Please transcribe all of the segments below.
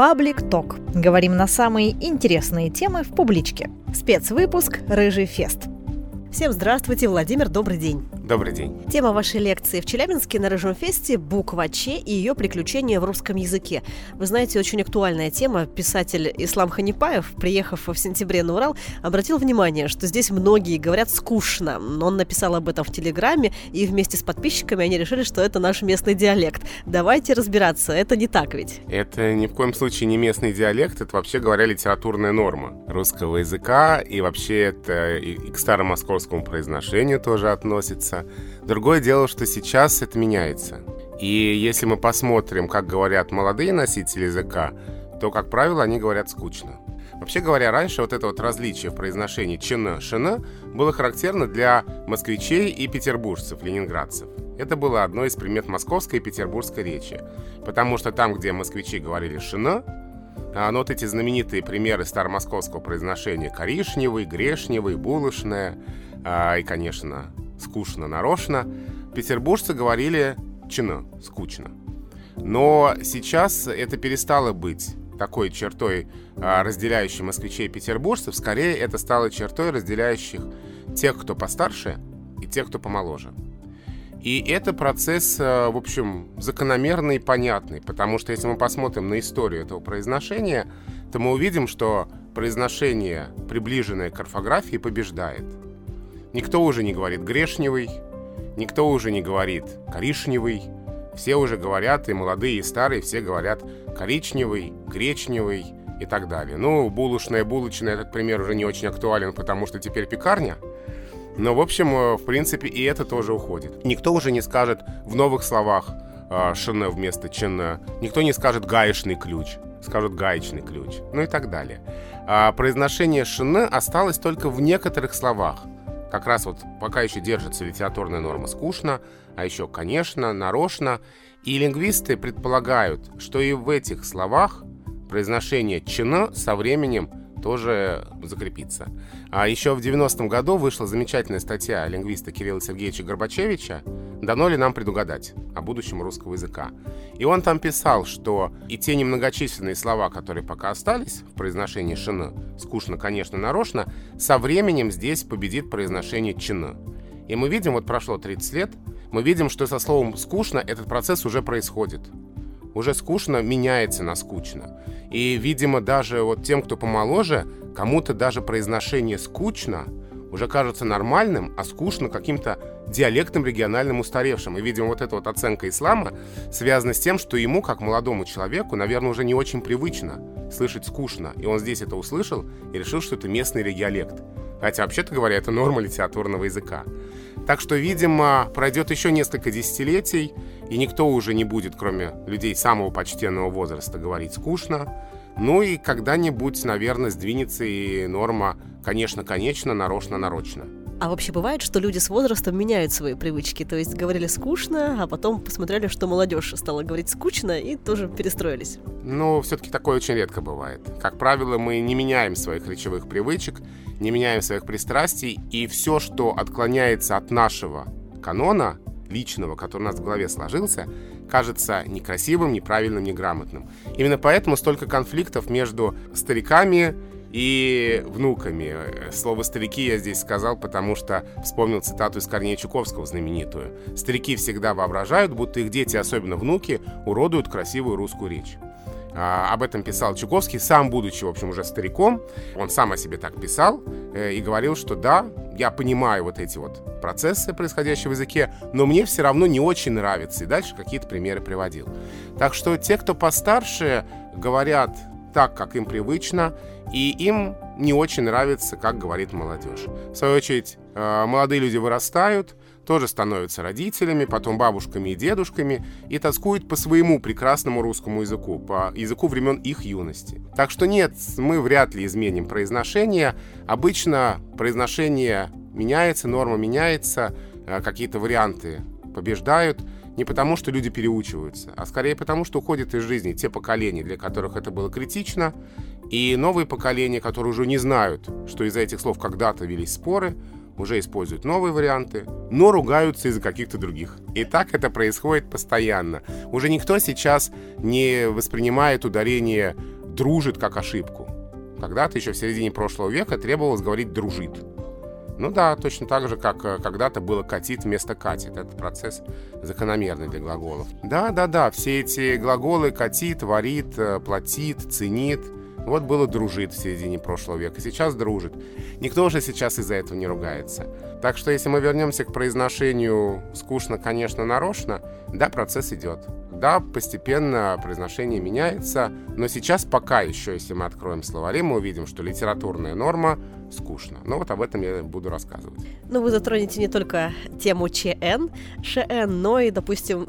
Паблик Ток. Говорим на самые интересные темы в публичке. Спецвыпуск «Рыжий фест». Всем здравствуйте, Владимир, добрый день. Добрый день. Тема вашей лекции в Челябинске на Рыжем фесте «Буква Ч и ее приключения в русском языке». Вы знаете, очень актуальная тема. Писатель Ислам Ханипаев, приехав в сентябре на Урал, обратил внимание, что здесь многие говорят скучно. Он написал об этом в Телеграме, и вместе с подписчиками они решили, что это наш местный диалект. Давайте разбираться, это не так ведь? Это ни в коем случае не местный диалект, это вообще говоря литературная норма русского языка, и вообще это и к старомосковскому произношению тоже относится. Другое дело, что сейчас это меняется. И если мы посмотрим, как говорят молодые носители языка, то, как правило, они говорят скучно. Вообще говоря, раньше вот это вот различие в произношении чн, шн было характерно для москвичей и петербуржцев, ленинградцев. Это было одной из примет московской и петербургской речи. Потому что там, где москвичи говорили шн, а, ну, вот эти знаменитые примеры старомосковского произношения коричневый, грешневый, булочное, а, и, конечно, скучно нарочно, петербуржцы говорили чина, скучно. Но сейчас это перестало быть такой чертой, а, разделяющей москвичей и петербуржцев. Скорее, это стало чертой, разделяющих тех, кто постарше, и тех, кто помоложе. И это процесс, а, в общем, закономерный и понятный, потому что если мы посмотрим на историю этого произношения, то мы увидим, что произношение, приближенное к орфографии, побеждает – Никто уже не говорит грешневый, никто уже не говорит коричневый. Все уже говорят, и молодые, и старые, все говорят коричневый, гречневый и так далее. Ну, булочная, булочная, этот пример уже не очень актуален, потому что теперь пекарня. Но, в общем, э, в принципе, и это тоже уходит. Никто уже не скажет в новых словах э, шене вместо чене. Никто не скажет гаечный ключ, скажут гаечный ключ, ну и так далее. А произношение шене осталось только в некоторых словах – как раз вот пока еще держится литературная норма скучно, а еще, конечно, нарочно. И лингвисты предполагают, что и в этих словах произношение «чн» со временем тоже закрепится. А еще в 90-м году вышла замечательная статья лингвиста Кирилла Сергеевича Горбачевича «Дано ли нам предугадать о будущем русского языка?». И он там писал, что и те немногочисленные слова, которые пока остались в произношении «шн», скучно, конечно, нарочно, со временем здесь победит произношение «чн». И мы видим, вот прошло 30 лет, мы видим, что со словом «скучно» этот процесс уже происходит уже скучно меняется на скучно. И, видимо, даже вот тем, кто помоложе, кому-то даже произношение «скучно» уже кажется нормальным, а скучно каким-то диалектом региональным устаревшим. И, видимо, вот эта вот оценка ислама связана с тем, что ему, как молодому человеку, наверное, уже не очень привычно слышать скучно. И он здесь это услышал и решил, что это местный диалект. Хотя, вообще-то говоря, это норма литературного языка. Так что, видимо, пройдет еще несколько десятилетий, и никто уже не будет, кроме людей самого почтенного возраста, говорить скучно. Ну и когда-нибудь, наверное, сдвинется и норма «конечно-конечно», «нарочно-нарочно». А вообще бывает, что люди с возрастом меняют свои привычки? То есть говорили скучно, а потом посмотрели, что молодежь стала говорить скучно и тоже перестроились? Ну, все-таки такое очень редко бывает. Как правило, мы не меняем своих речевых привычек, не меняем своих пристрастий, и все, что отклоняется от нашего канона, личного, который у нас в голове сложился, кажется некрасивым, неправильным, неграмотным. Именно поэтому столько конфликтов между стариками и внуками. Слово «старики» я здесь сказал, потому что вспомнил цитату из Корнея Чуковского знаменитую. «Старики всегда воображают, будто их дети, особенно внуки, уродуют красивую русскую речь». А, об этом писал Чуковский, сам будучи, в общем, уже стариком. Он сам о себе так писал э, и говорил, что да, я понимаю вот эти вот процессы, происходящие в языке, но мне все равно не очень нравится. И дальше какие-то примеры приводил. Так что те, кто постарше, говорят так, как им привычно, и им не очень нравится, как говорит молодежь. В свою очередь, э, молодые люди вырастают, тоже становятся родителями, потом бабушками и дедушками и тоскуют по своему прекрасному русскому языку, по языку времен их юности. Так что нет, мы вряд ли изменим произношение. Обычно произношение меняется, норма меняется, э, какие-то варианты побеждают – не потому, что люди переучиваются, а скорее потому, что уходят из жизни те поколения, для которых это было критично, и новые поколения, которые уже не знают, что из-за этих слов когда-то велись споры, уже используют новые варианты, но ругаются из-за каких-то других. И так это происходит постоянно. Уже никто сейчас не воспринимает ударение «дружит» как ошибку. Когда-то еще в середине прошлого века требовалось говорить «дружит». Ну да, точно так же, как э, когда-то было «катит» вместо «катит». Это процесс закономерный для глаголов. Да-да-да, все эти глаголы «катит», «варит», э, «платит», «ценит» Вот было дружит в середине прошлого века, сейчас дружит. Никто уже сейчас из-за этого не ругается. Так что если мы вернемся к произношению скучно, конечно, нарочно, да, процесс идет. Да, постепенно произношение меняется, но сейчас пока еще, если мы откроем словари, мы увидим, что литературная норма скучно. Но вот об этом я буду рассказывать. Ну, вы затронете не только тему ЧН, ШН, но и, допустим,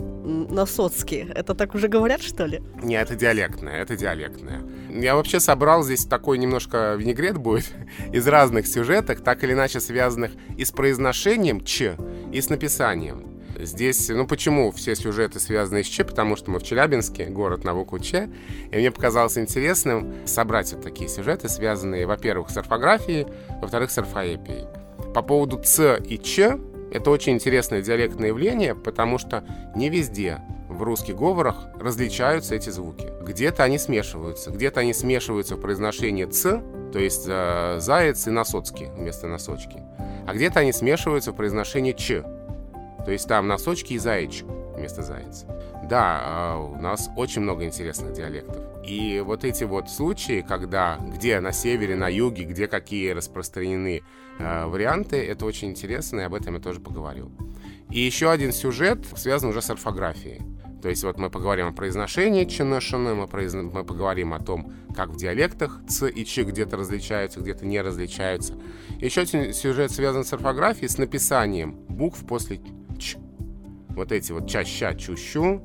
Носоцкий. Это так уже говорят, что ли? Не, это диалектное, это диалектное. Я вообще собрал здесь такой немножко винегрет будет из разных сюжетов, так или иначе связанных и с произношением Ч, и с написанием. Здесь, ну почему все сюжеты связаны с Ч? Потому что мы в Челябинске, город на букву Ч, и мне показалось интересным собрать вот такие сюжеты, связанные, во-первых, с орфографией, во-вторых, с орфоэпией. По поводу Ц и Ч, это очень интересное диалектное явление, потому что не везде в русских говорах различаются эти звуки. Где-то они смешиваются, где-то они смешиваются в произношении «ц», то есть э, «заяц» и «носоцкий» вместо «носочки». А где-то они смешиваются в произношении «ч», то есть там «носочки» и «заячек» вместо «заяц». Да, э, у нас очень много интересных диалектов. И вот эти вот случаи, когда где на севере, на юге, где какие распространены э, варианты, это очень интересно, и об этом я тоже поговорил. И еще один сюжет связан уже с орфографией. То есть вот мы поговорим о произношении чиношины, мы, произ... мы поговорим о том, как в диалектах ц и ч где-то различаются, где-то не различаются. Еще один сюжет связан с орфографией, с написанием букв после. Вот эти вот ча-ща, чу-щу,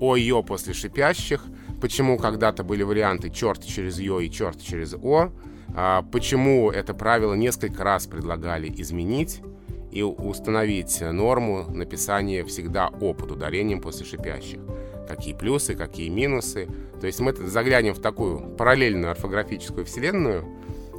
о-ё после шипящих. Почему когда-то были варианты черт через ё и черт через о. А почему это правило несколько раз предлагали изменить и установить норму написания всегда «о» под ударением после шипящих. Какие плюсы, какие минусы. То есть мы заглянем в такую параллельную орфографическую вселенную,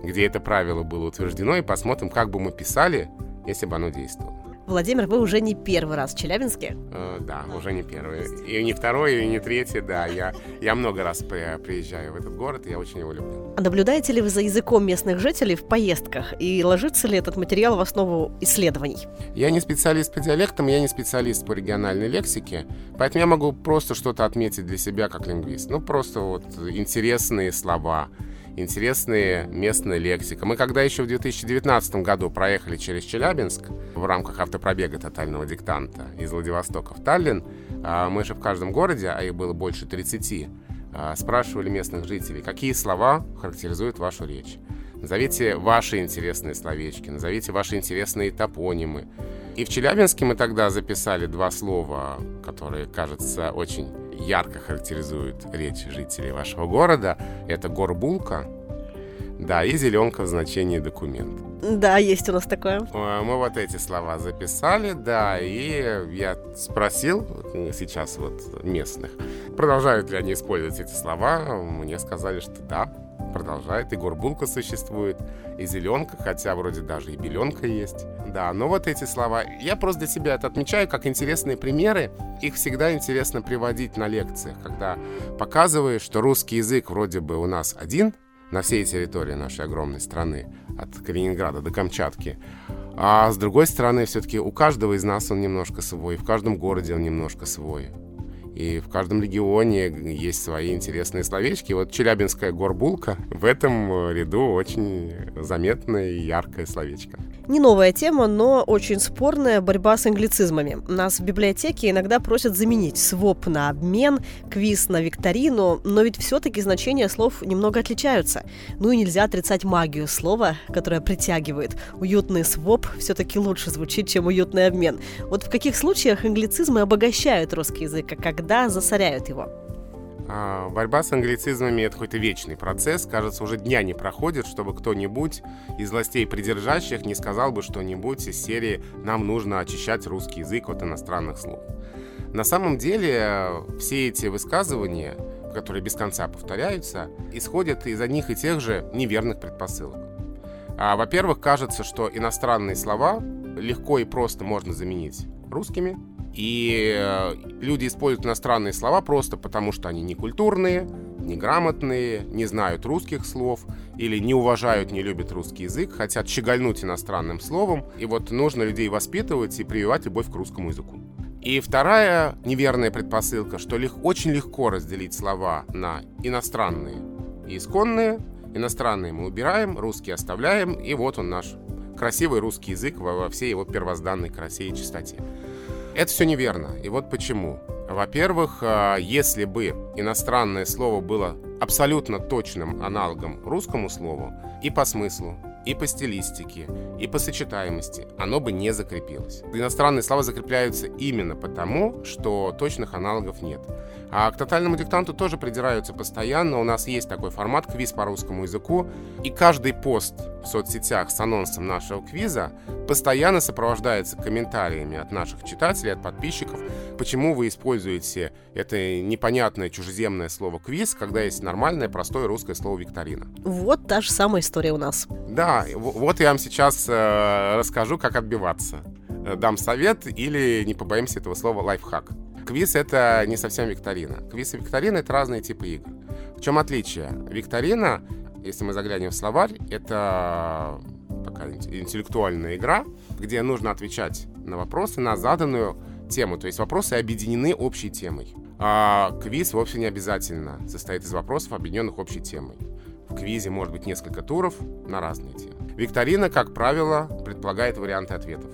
где это правило было утверждено, и посмотрим, как бы мы писали, если бы оно действовало. Владимир, вы уже не первый раз в Челябинске? Э, да, уже не первый. И не второй, и не третий, да. Я, я много раз при, приезжаю в этот город, и я очень его люблю. А наблюдаете ли вы за языком местных жителей в поездках? И ложится ли этот материал в основу исследований? Я не специалист по диалектам, я не специалист по региональной лексике, поэтому я могу просто что-то отметить для себя как лингвист. Ну, просто вот интересные слова, интересные местная лексика. Мы когда еще в 2019 году проехали через Челябинск в рамках автопробега тотального диктанта из Владивостока в Таллин, а, мы же в каждом городе, а их было больше 30, а, спрашивали местных жителей, какие слова характеризуют вашу речь. Назовите ваши интересные словечки, назовите ваши интересные топонимы. И в Челябинске мы тогда записали два слова, которые, кажется, очень ярко характеризуют речь жителей вашего города. Это горбулка, да, и зеленка в значении документ. Да, есть у нас такое. Мы вот эти слова записали, да, и я спросил сейчас вот местных, продолжают ли они использовать эти слова. Мне сказали, что да, продолжает. И горбулка существует, и зеленка, хотя вроде даже и беленка есть. Да, но вот эти слова, я просто для себя это отмечаю как интересные примеры. Их всегда интересно приводить на лекциях, когда показываешь, что русский язык вроде бы у нас один на всей территории нашей огромной страны, от Калининграда до Камчатки. А с другой стороны, все-таки у каждого из нас он немножко свой, в каждом городе он немножко свой. И в каждом регионе есть свои интересные словечки. Вот челябинская горбулка в этом э, ряду очень заметное и яркое словечко. Не новая тема, но очень спорная борьба с англицизмами. Нас в библиотеке иногда просят заменить своп на обмен, квиз на викторину, но ведь все-таки значения слов немного отличаются. Ну и нельзя отрицать магию слова, которое притягивает. Уютный своп все-таки лучше звучит, чем уютный обмен. Вот в каких случаях англицизмы обогащают русский язык, когда засоряют его? А, борьба с англицизмами — это какой-то вечный процесс. Кажется, уже дня не проходит, чтобы кто-нибудь из властей придержащих не сказал бы что-нибудь из серии «нам нужно очищать русский язык от иностранных слов». На самом деле все эти высказывания, которые без конца повторяются, исходят из одних и тех же неверных предпосылок. А, во-первых, кажется, что иностранные слова легко и просто можно заменить русскими. И э, люди используют иностранные слова просто потому, что они некультурные, неграмотные, не знают русских слов или не уважают, не любят русский язык, хотят щегольнуть иностранным словом. И вот нужно людей воспитывать и прививать любовь к русскому языку. И вторая неверная предпосылка, что лег, очень легко разделить слова на иностранные и исконные. Иностранные мы убираем, русские оставляем, и вот он наш красивый русский язык во, во всей его первозданной красе и чистоте. Это все неверно. И вот почему. Во-первых, а, если бы иностранное слово было абсолютно точным аналогом русскому слову и по смыслу, и по стилистике, и по сочетаемости, оно бы не закрепилось. Иностранные слова закрепляются именно потому, что точных аналогов нет. А к тотальному диктанту тоже придираются постоянно. У нас есть такой формат квиз по русскому языку. И каждый пост в соцсетях с анонсом нашего квиза постоянно сопровождается комментариями от наших читателей, от подписчиков, почему вы используете это непонятное чужеземное слово «квиз», когда есть нормальное, простое русское слово «викторина». Вот та же самая история у нас. Да, вот я вам сейчас э, расскажу, как отбиваться. Э, дам совет или, не побоимся этого слова, лайфхак. Квиз — это не совсем викторина. Квиз и викторина — это разные типы игр. В чем отличие? Викторина, если мы заглянем в словарь, это такая интеллектуальная игра, где нужно отвечать на вопросы на заданную тему. То есть вопросы объединены общей темой. А квиз вовсе не обязательно состоит из вопросов, объединенных общей темой. В квизе может быть несколько туров на разные темы. Викторина, как правило, предполагает варианты ответов.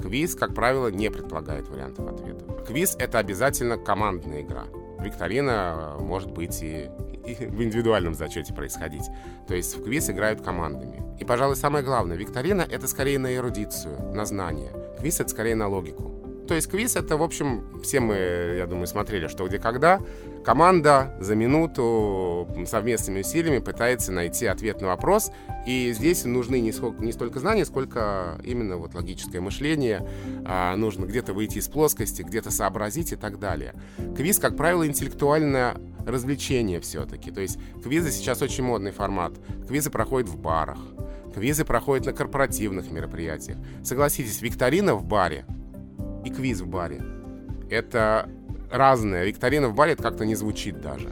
Квиз, как правило, не предполагает вариантов ответов. Квиз — это обязательно командная игра. Викторина э, может быть и, в индивидуальном зачете происходить. То есть в квиз играют командами. И, пожалуй, самое главное, викторина — это скорее на эрудицию, на знание. Квиз — это скорее на логику. То есть квиз это, в общем, все мы, я думаю, смотрели, что где когда. Команда за минуту совместными усилиями пытается найти ответ на вопрос. И здесь нужны не, сколько, не столько знания, сколько именно вот логическое мышление. А, нужно где-то выйти из плоскости, где-то сообразить и так далее. Квиз, как правило, интеллектуальное развлечение все-таки. То есть квизы сейчас очень модный формат. Квизы проходят в барах. Квизы проходят на корпоративных мероприятиях. Согласитесь, викторина в баре и квиз в баре. Это разное. Викторина в баре это как-то не звучит даже.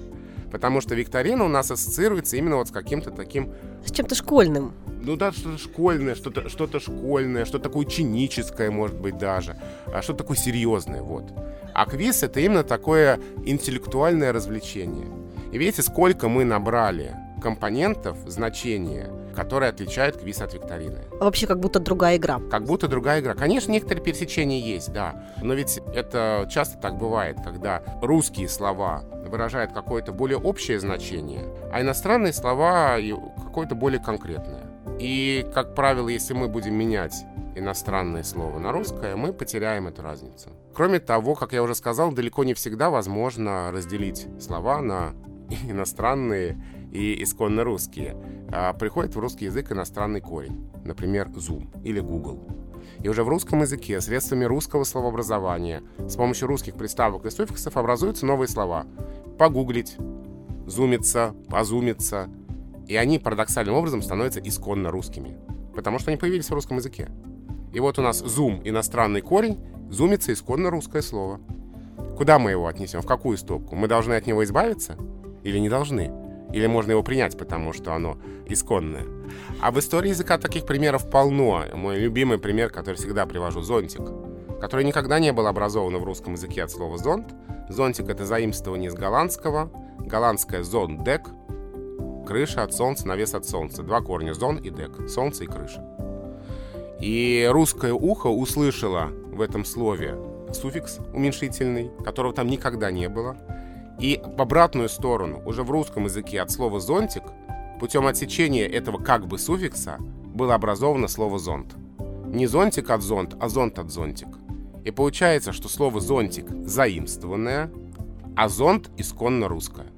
Потому что викторина у нас ассоциируется именно вот с каким-то таким... С чем-то школьным. Ну да, что-то школьное, что-то что школьное, что-то такое ученическое, может быть, даже. А что-то такое серьезное, вот. А квиз — это именно такое интеллектуальное развлечение. И видите, сколько мы набрали компонентов, значения, которые отличают квиз от викторины. Вообще как будто другая игра. Как будто другая игра. Конечно, некоторые пересечения есть, да. Но ведь это часто так бывает, когда русские слова выражают какое-то более общее значение, а иностранные слова какое-то более конкретное. И, как правило, если мы будем менять иностранное слово на русское, мы потеряем эту разницу. Кроме того, как я уже сказал, далеко не всегда возможно разделить слова на иностранные и исконно русские, а приходит в русский язык иностранный корень, например, Zoom или Google. И уже в русском языке средствами русского словообразования с помощью русских приставок и суффиксов образуются новые слова. Погуглить, зумиться, позумиться. И они парадоксальным образом становятся исконно русскими, потому что они появились в русском языке. И вот у нас зум – иностранный корень, зумится исконно русское слово. Куда мы его отнесем? В какую стопку? Мы должны от него избавиться? Или не должны? Или можно его принять, потому что оно исконное. А в истории языка таких примеров полно. Мой любимый пример, который всегда привожу, зонтик, который никогда не был образован в русском языке от слова зонт. Зонтик — это заимствование из голландского. Голландское зон-дек, крыша от солнца, навес от солнца. Два корня — зон и дек, солнце и крыша. И русское ухо услышало в этом слове суффикс уменьшительный, которого там никогда не было — и в обратную сторону, уже в русском языке от слова «зонтик», путем отсечения этого как бы суффикса было образовано слово «зонт». Не зонтик от зонт, а зонт от зонтик. И получается, что слово «зонтик» заимствованное, а зонт исконно русское.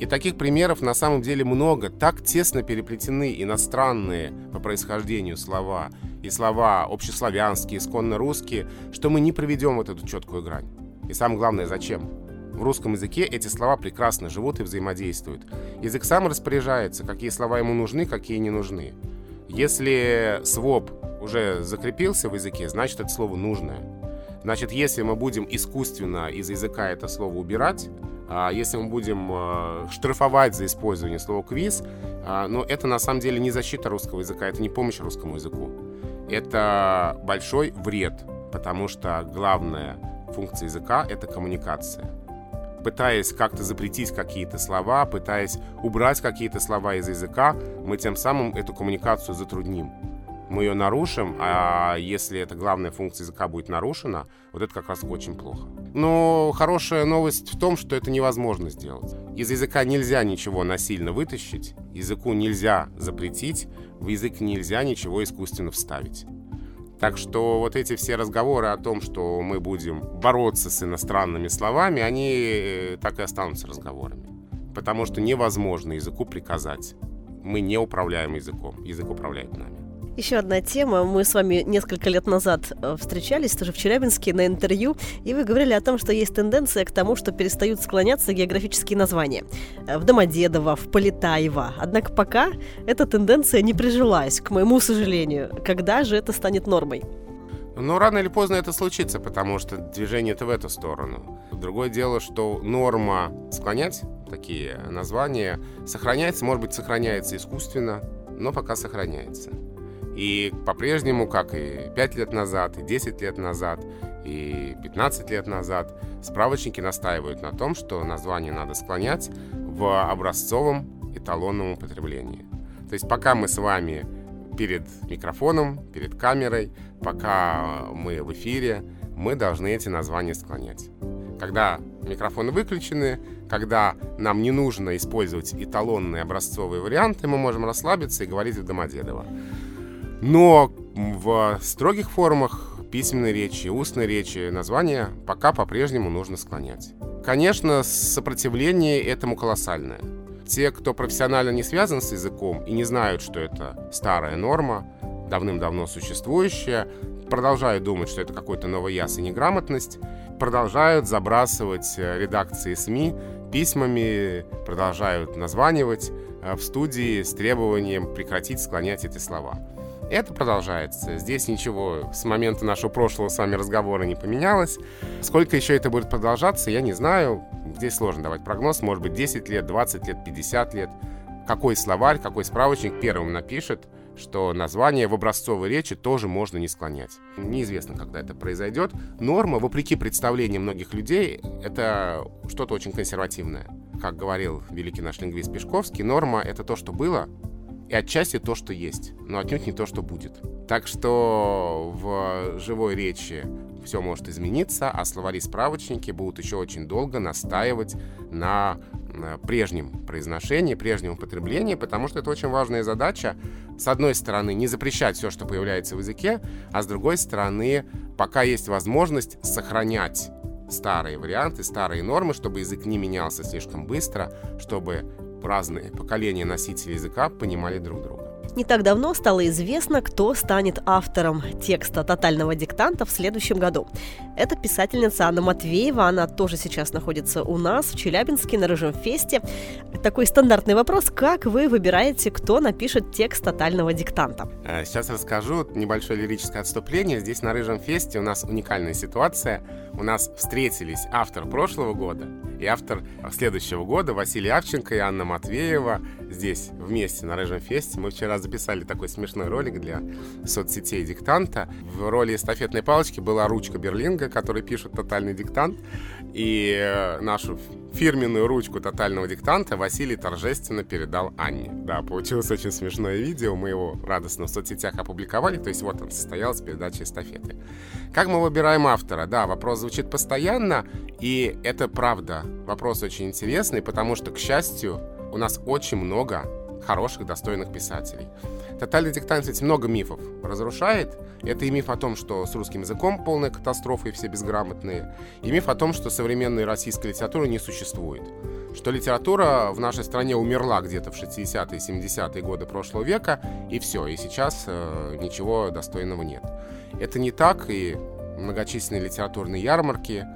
И таких примеров на самом деле много. Так тесно переплетены иностранные по происхождению слова и слова общеславянские, исконно русские, что мы не проведем вот эту четкую грань. И самое главное, зачем? В русском языке эти слова прекрасно живут и взаимодействуют. Язык сам распоряжается, какие слова ему нужны, какие не нужны. Если своп уже закрепился в языке, значит это слово нужное. Значит, если мы будем искусственно из языка это слово убирать, а если мы будем э, штрафовать за использование слова «квиз», а, но это на самом деле не защита русского языка, это не помощь русскому языку. Это большой вред, потому что главная функция языка — это коммуникация. Пытаясь как-то запретить какие-то слова, пытаясь убрать какие-то слова из языка, мы тем самым эту коммуникацию затрудним мы ее нарушим, а если эта главная функция языка будет нарушена, вот это как раз очень плохо. Но хорошая новость в том, что это невозможно сделать. Из языка нельзя ничего насильно вытащить, языку нельзя запретить, в язык нельзя ничего искусственно вставить. Так что вот эти все разговоры о том, что мы будем бороться с иностранными словами, они э, так и останутся разговорами. Потому что невозможно языку приказать. Мы не управляем языком, язык управляет нами. Еще одна тема. Мы с вами несколько лет назад э, встречались тоже в Челябинске на интервью, и вы говорили о том, что есть тенденция к тому, что перестают склоняться географические названия. Э, в Домодедово, в Полетаево. Однако пока эта тенденция не прижилась, к моему сожалению. Когда же это станет нормой? Но рано или поздно это случится, потому что движение это в эту сторону. Другое дело, что норма склонять такие названия сохраняется, может быть, сохраняется искусственно, но пока сохраняется. И по-прежнему, как и 5 лет назад, и 10 лет назад, и 15 лет назад, справочники настаивают на том, что название надо склонять в образцовом эталонном употреблении. То есть пока мы с вами перед микрофоном, перед камерой, пока мы в эфире, мы должны эти названия склонять. Когда микрофоны выключены, когда нам не нужно использовать эталонные образцовые варианты, мы можем расслабиться и говорить в Домодедово. Но в строгих формах письменной речи, устной речи название пока по-прежнему нужно склонять. Конечно, сопротивление этому колоссальное. Те, кто профессионально не связан с языком и не знают, что это старая норма, давным-давно существующая, продолжают думать, что это какой-то новояз и неграмотность, продолжают забрасывать э, редакции СМИ письмами, продолжают названивать э, в студии с требованием прекратить склонять эти слова. Это продолжается. Здесь ничего с момента нашего прошлого с вами разговора не поменялось. Сколько еще это будет продолжаться, я не знаю. Здесь сложно давать прогноз. Может быть, 10 лет, 20 лет, 50 лет. Какой словарь, какой справочник первым напишет, что название в образцовой речи тоже можно не склонять. Неизвестно, когда это произойдет. Норма, вопреки представлениям многих людей, это что-то очень консервативное. Как говорил великий наш лингвист Пешковский, норма — это то, что было, и отчасти то, что есть, но отнюдь не то, что будет. Так что в живой речи все может измениться, а словари-справочники будут еще очень долго настаивать на прежнем произношении, прежнем употреблении, потому что это очень важная задача. С одной стороны, не запрещать все, что появляется в языке, а с другой стороны, пока есть возможность сохранять старые варианты, старые нормы, чтобы язык не менялся слишком быстро, чтобы разные поколения носителей языка понимали друг друга. Не так давно стало известно, кто станет автором текста «Тотального диктанта» в следующем году. Это писательница Анна Матвеева, она тоже сейчас находится у нас в Челябинске на Рыжем Фесте. Такой стандартный вопрос, как вы выбираете, кто напишет текст «Тотального диктанта»? Э, сейчас расскажу небольшое лирическое отступление. Здесь на Рыжем Фесте у нас уникальная ситуация. У нас встретились автор прошлого года и автор следующего года Василий Авченко и Анна Матвеева здесь вместе на Рыжем Фесте. Мы вчера записали такой смешной ролик для соцсетей диктанта. В роли эстафетной палочки была ручка Берлинга, который пишет тотальный диктант. И э, нашу фирменную ручку тотального диктанта Василий торжественно передал Анне. Да, получилось очень смешное видео, мы его радостно в соцсетях опубликовали, то есть вот он состоялась передача эстафеты. Как мы выбираем автора? Да, вопрос звучит постоянно, и это правда. Вопрос очень интересный, потому что, к счастью, у нас очень много хороших, достойных писателей. Тотальный диктант, кстати, много мифов разрушает. Это и миф о том, что с русским языком полная катастрофа и все безграмотные, и миф о том, что современной российской литературы не существует. Что литература в нашей стране умерла где-то в 60-е, 70-е годы прошлого века, и все, и сейчас э, ничего достойного нет. Это не так, и многочисленные литературные ярмарки,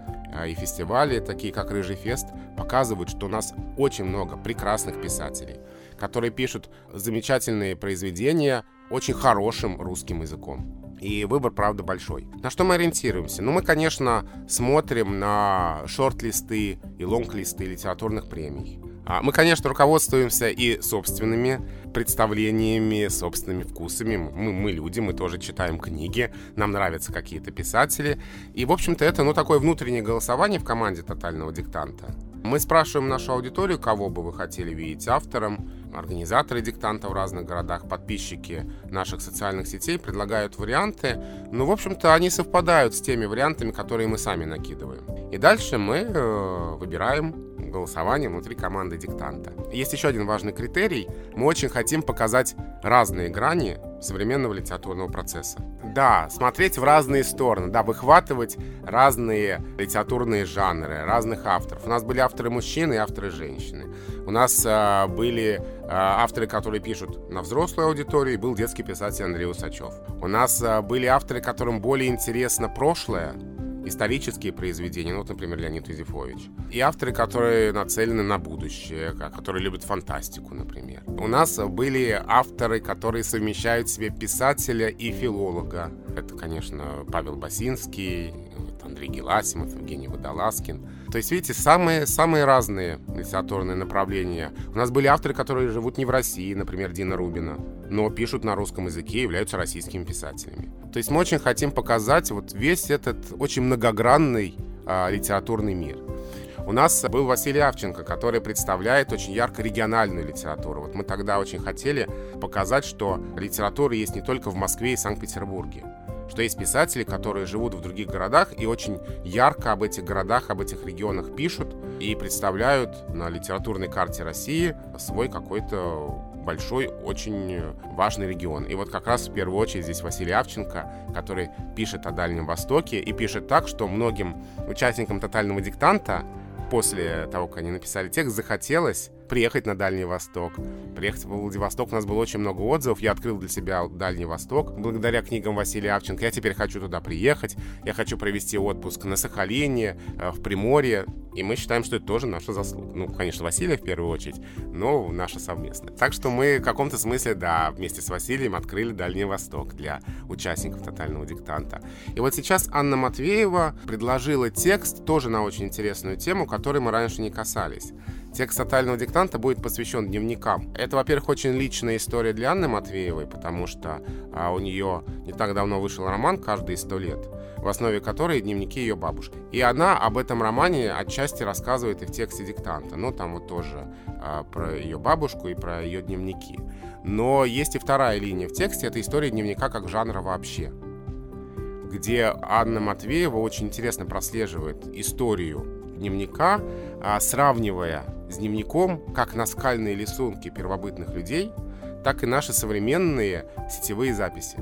и фестивали, такие как Рыжий фест, показывают, что у нас очень много прекрасных писателей, которые пишут замечательные произведения очень хорошим русским языком. И выбор, правда, большой. На что мы ориентируемся? Ну, мы, конечно, смотрим на шорт-листы и лонг-листы литературных премий. А мы, конечно, руководствуемся и собственными представлениями, собственными вкусами. Мы, мы люди, мы тоже читаем книги, нам нравятся какие-то писатели. И, в общем-то, это, ну, такое внутреннее голосование в команде «Тотального диктанта». Мы спрашиваем нашу аудиторию, кого бы вы хотели видеть автором. Организаторы диктанта в разных городах, подписчики наших социальных сетей предлагают варианты. Но, в общем-то, они совпадают с теми вариантами, которые мы сами накидываем. И дальше мы э, выбираем голосования внутри команды диктанта. Есть еще один важный критерий. Мы очень хотим показать разные грани современного литературного процесса. Да, смотреть в разные стороны, да, выхватывать разные литературные жанры, разных авторов. У нас были авторы мужчины и авторы женщины. У нас э, были э, авторы, которые пишут на взрослую аудиторию, и был детский писатель Андрей Усачев. У нас э, были авторы, которым более интересно прошлое, исторические произведения, ну, вот, например, Леонид Юзефович. И авторы, которые нацелены на будущее, которые любят фантастику, например. У нас были авторы, которые совмещают в себе писателя и филолога. Это, конечно, Павел Басинский, Андрей Геласимов, Евгений Водолазкин. То есть, видите, самые, самые разные литературные направления. У нас были авторы, которые живут не в России, например, Дина Рубина, но пишут на русском языке и являются российскими писателями. То есть мы очень хотим показать вот весь этот очень многогранный а, литературный мир. У нас был Василий Авченко, который представляет очень ярко региональную литературу. Вот мы тогда очень хотели показать, что литература есть не только в Москве и Санкт-Петербурге что есть писатели, которые живут в других городах и очень ярко об этих городах, об этих регионах пишут и представляют на литературной карте России свой какой-то большой, очень важный регион. И вот как раз в первую очередь здесь Василий Авченко, который пишет о Дальнем Востоке и пишет так, что многим участникам тотального диктанта после того, как они написали текст, захотелось приехать на Дальний Восток. Приехать в Владивосток, у нас было очень много отзывов. Я открыл для себя Дальний Восток благодаря книгам Василия Авченко. Я теперь хочу туда приехать. Я хочу провести отпуск на Сахалине, э, в Приморье. И мы считаем, что это тоже наша заслуга. Ну, конечно, Василия в первую очередь, но наша совместная. Так что мы в каком-то смысле, да, вместе с Василием открыли Дальний Восток для участников тотального диктанта. И вот сейчас Анна Матвеева предложила текст тоже на очень интересную тему, которой мы раньше не касались. Текст тотального диктанта будет посвящен дневникам. Это, во-первых, очень личная история для Анны Матвеевой, потому что а, у нее не так давно вышел роман «Каждые сто лет», в основе которой дневники ее бабушки. И она об этом романе отчасти рассказывает и в тексте диктанта. Ну, там вот тоже а, про ее бабушку и про ее дневники. Но есть и вторая линия в тексте, это история дневника как жанра вообще где Анна Матвеева очень интересно прослеживает историю дневника, а, сравнивая с дневником как наскальные рисунки первобытных людей, так и наши современные сетевые записи.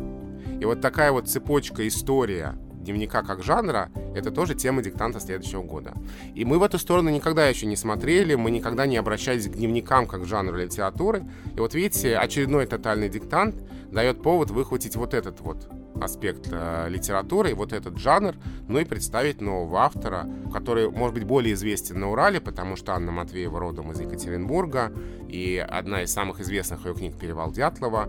И вот такая вот цепочка история дневника как жанра, это тоже тема диктанта следующего года. И мы в эту сторону никогда еще не смотрели, мы никогда не обращались к дневникам как к жанру литературы. И вот видите, очередной тотальный диктант дает повод выхватить вот этот вот аспект э, литературы, вот этот жанр, ну и представить нового автора, который, может быть, более известен на Урале, потому что Анна Матвеева родом из Екатеринбурга, и одна из самых известных ее книг «Перевал Дятлова»,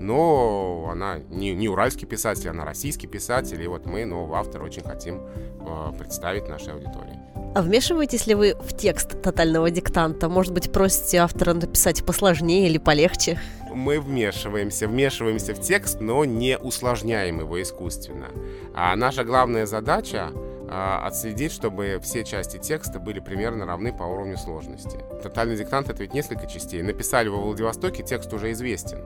но она не, не уральский писатель, она российский писатель, и вот мы нового автора очень хотим э, представить нашей аудитории. А вмешиваетесь ли вы в текст тотального диктанта? Может быть, просите автора написать посложнее или полегче? Мы вмешиваемся, вмешиваемся в текст, но не усложняем его искусственно. А наша главная задача а, отследить, чтобы все части текста были примерно равны по уровню сложности. Тотальный диктант — это ведь несколько частей. Написали во Владивостоке, текст уже известен.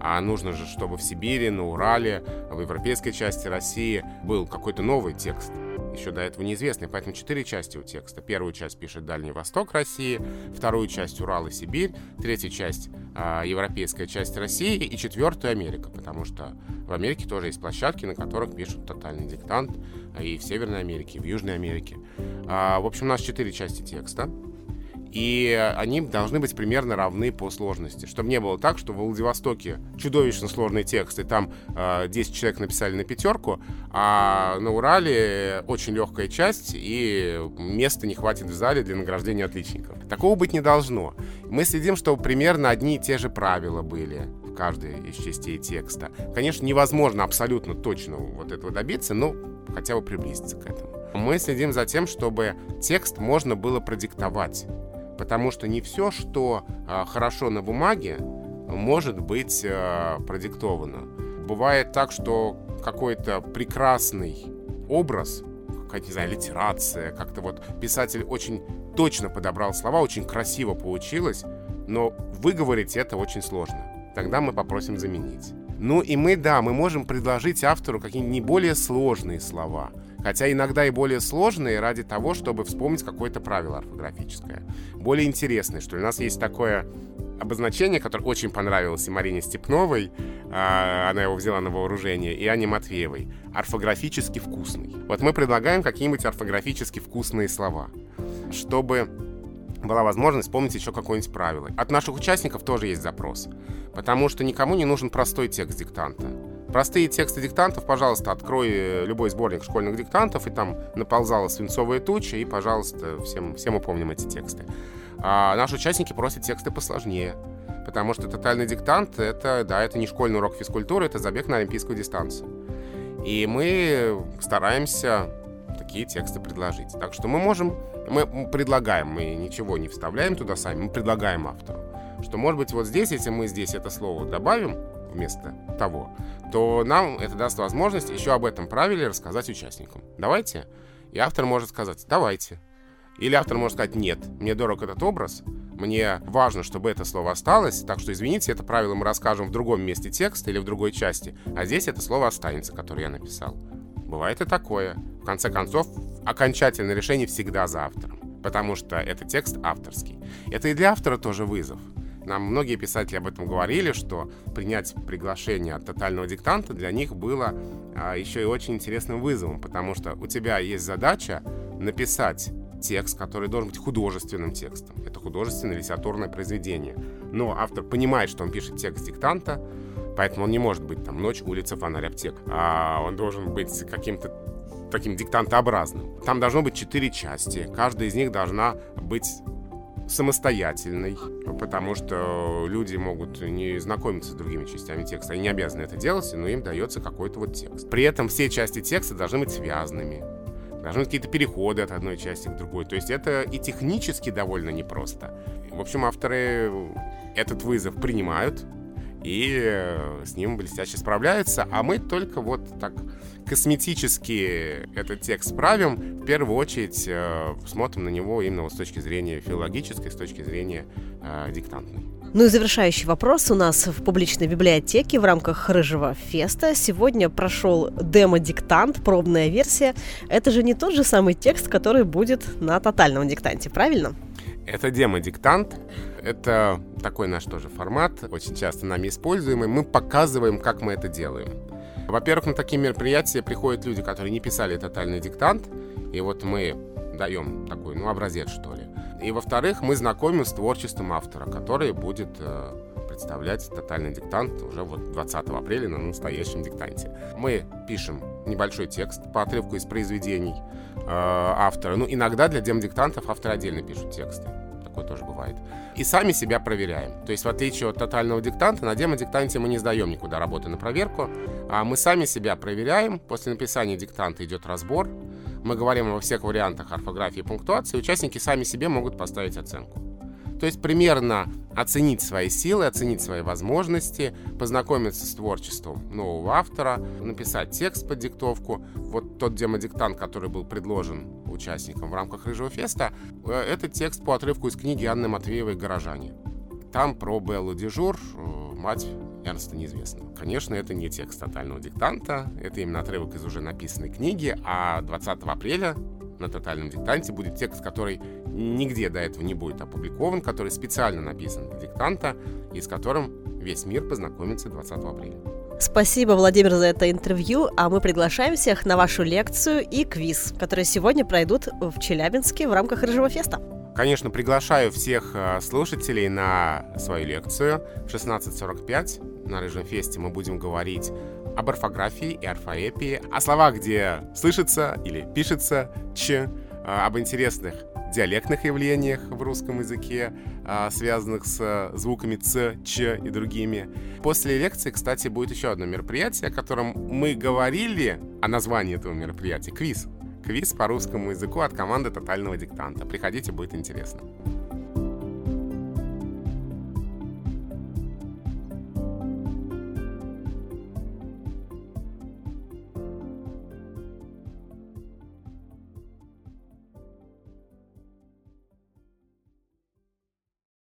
А нужно же, чтобы в Сибири, на Урале, в европейской части России был какой-то новый текст еще до этого неизвестный, поэтому четыре части у текста. Первую часть пишет Дальний Восток России, вторую часть Урал и Сибирь, третью часть э, европейская часть России и четвертую Америка, потому что в Америке тоже есть площадки, на которых пишут тотальный диктант, и в Северной Америке, и в Южной Америке. А, в общем, у нас четыре части текста и они должны быть примерно равны по сложности. Чтобы не было так, что в Владивостоке чудовищно сложный текст, и там э, 10 человек написали на пятерку, а на Урале очень легкая часть, и места не хватит в зале для награждения отличников. Такого быть не должно. Мы следим, чтобы примерно одни и те же правила были каждой из частей текста. Конечно, невозможно абсолютно точно вот этого добиться, но хотя бы приблизиться к этому. Мы следим за тем, чтобы текст можно было продиктовать, потому что не все, что э, хорошо на бумаге, может быть э, продиктовано. Бывает так, что какой-то прекрасный образ, какая-то, не знаю, литерация, как-то вот писатель очень точно подобрал слова, очень красиво получилось, но выговорить это очень сложно. Тогда мы попросим заменить. Ну и мы, да, мы можем предложить автору какие-нибудь не более сложные слова, хотя иногда и более сложные ради того, чтобы вспомнить какое-то правило орфографическое. Более интересное, что у нас есть такое обозначение, которое очень понравилось и Марине Степновой, а, она его взяла на вооружение, и Ане Матвеевой. Орфографически вкусный. Вот мы предлагаем какие-нибудь орфографически вкусные слова, чтобы была возможность вспомнить еще какое-нибудь правило. От наших участников тоже есть запрос, потому что никому не нужен простой текст диктанта. Простые тексты диктантов, пожалуйста, открой э, любой сборник школьных диктантов, и там наползала свинцовая туча, и, пожалуйста, всем, все мы помним эти тексты. А наши участники просят тексты посложнее, потому что тотальный диктант — это, да, это не школьный урок физкультуры, это забег на олимпийскую дистанцию. И мы стараемся такие тексты предложить. Так что мы можем, мы предлагаем, мы ничего не вставляем туда сами, мы предлагаем автору, что, может быть, вот здесь, если мы здесь это слово добавим вместо того, то нам это даст возможность еще об этом правиле рассказать участникам. Давайте. И автор может сказать, давайте. Или автор может сказать, нет, мне дорог этот образ, мне важно, чтобы это слово осталось, так что, извините, это правило мы расскажем в другом месте текста или в другой части, а здесь это слово останется, которое я написал. Бывает и такое. В конце концов, окончательное решение всегда за автором, потому что это текст авторский. Это и для автора тоже вызов. Нам многие писатели об этом говорили, что принять приглашение от тотального диктанта для них было а, еще и очень интересным вызовом, потому что у тебя есть задача написать текст, который должен быть художественным текстом. Это художественное литературное произведение. Но автор понимает, что он пишет текст диктанта, поэтому он не может быть там «Ночь, улица, фонарь, аптека». А он должен быть каким-то таким диктантообразным. Там должно быть четыре части. Каждая из них должна быть самостоятельной, потому что люди могут не знакомиться с другими частями текста. Они не обязаны это делать, но им дается какой-то вот текст. При этом все части текста должны быть связанными должны быть какие-то переходы от одной части к другой. То есть это и технически довольно непросто. В общем, авторы этот вызов принимают и э, с ним блестяще справляются, а мы только вот так косметически этот текст правим, в первую очередь э, смотрим на него именно вот с точки зрения филологической, с точки зрения э, диктантной. Ну и завершающий вопрос у нас в публичной библиотеке в рамках Рыжего Феста. Сегодня прошел демо-диктант, пробная версия. Это же не тот же самый текст, который будет на тотальном диктанте, правильно? Это демо-диктант. Это такой наш тоже формат, очень часто нами используемый. Мы показываем, как мы это делаем. Во-первых, на такие мероприятия приходят люди, которые не писали тотальный диктант, и вот мы даем такой, ну, образец, что ли. И, во-вторых, мы знакомим с творчеством автора, который будет э, представлять тотальный диктант уже вот 20 апреля на настоящем диктанте. Мы пишем небольшой текст по отрывку из произведений э, автора. Ну, иногда для демодиктантов авторы отдельно пишут тексты. Такое тоже бывает. И сами себя проверяем. То есть, в отличие от тотального диктанта, на демодиктанте мы не сдаем никуда работы на проверку, а мы сами себя проверяем. После написания диктанта идет разбор, мы говорим во всех вариантах орфографии и пунктуации, участники сами себе могут поставить оценку. То есть примерно оценить свои силы, оценить свои возможности, познакомиться с творчеством нового автора, написать текст под диктовку. Вот тот демодиктант, который был предложен участникам в рамках Рыжего феста, э, это текст по отрывку из книги Анны Матвеевой «Горожане». Там про Беллу Дежур, э, мать Эрнста неизвестного. Конечно, это не текст тотального диктанта, это именно отрывок из уже написанной книги, а 20 апреля на тотальном диктанте будет текст, который нигде до этого не будет опубликован, который специально написан для диктанта и с которым весь мир познакомится 20 апреля. Спасибо, Владимир, за это интервью, а мы приглашаем всех на вашу лекцию и квиз, которые сегодня пройдут в Челябинске в рамках Рыжего феста. Конечно, приглашаю всех э, слушателей на свою лекцию в 16.45 на Рыжем Фесте. Мы будем говорить об орфографии и орфоэпии, о словах, где слышится или пишется «ч», э, об интересных диалектных явлениях в русском языке, а, связанных с звуками ц, ч и другими. После лекции, кстати, будет еще одно мероприятие, о котором мы говорили, о названии этого мероприятия, квиз. Квиз по русскому языку от команды «Тотального диктанта». Приходите, будет интересно.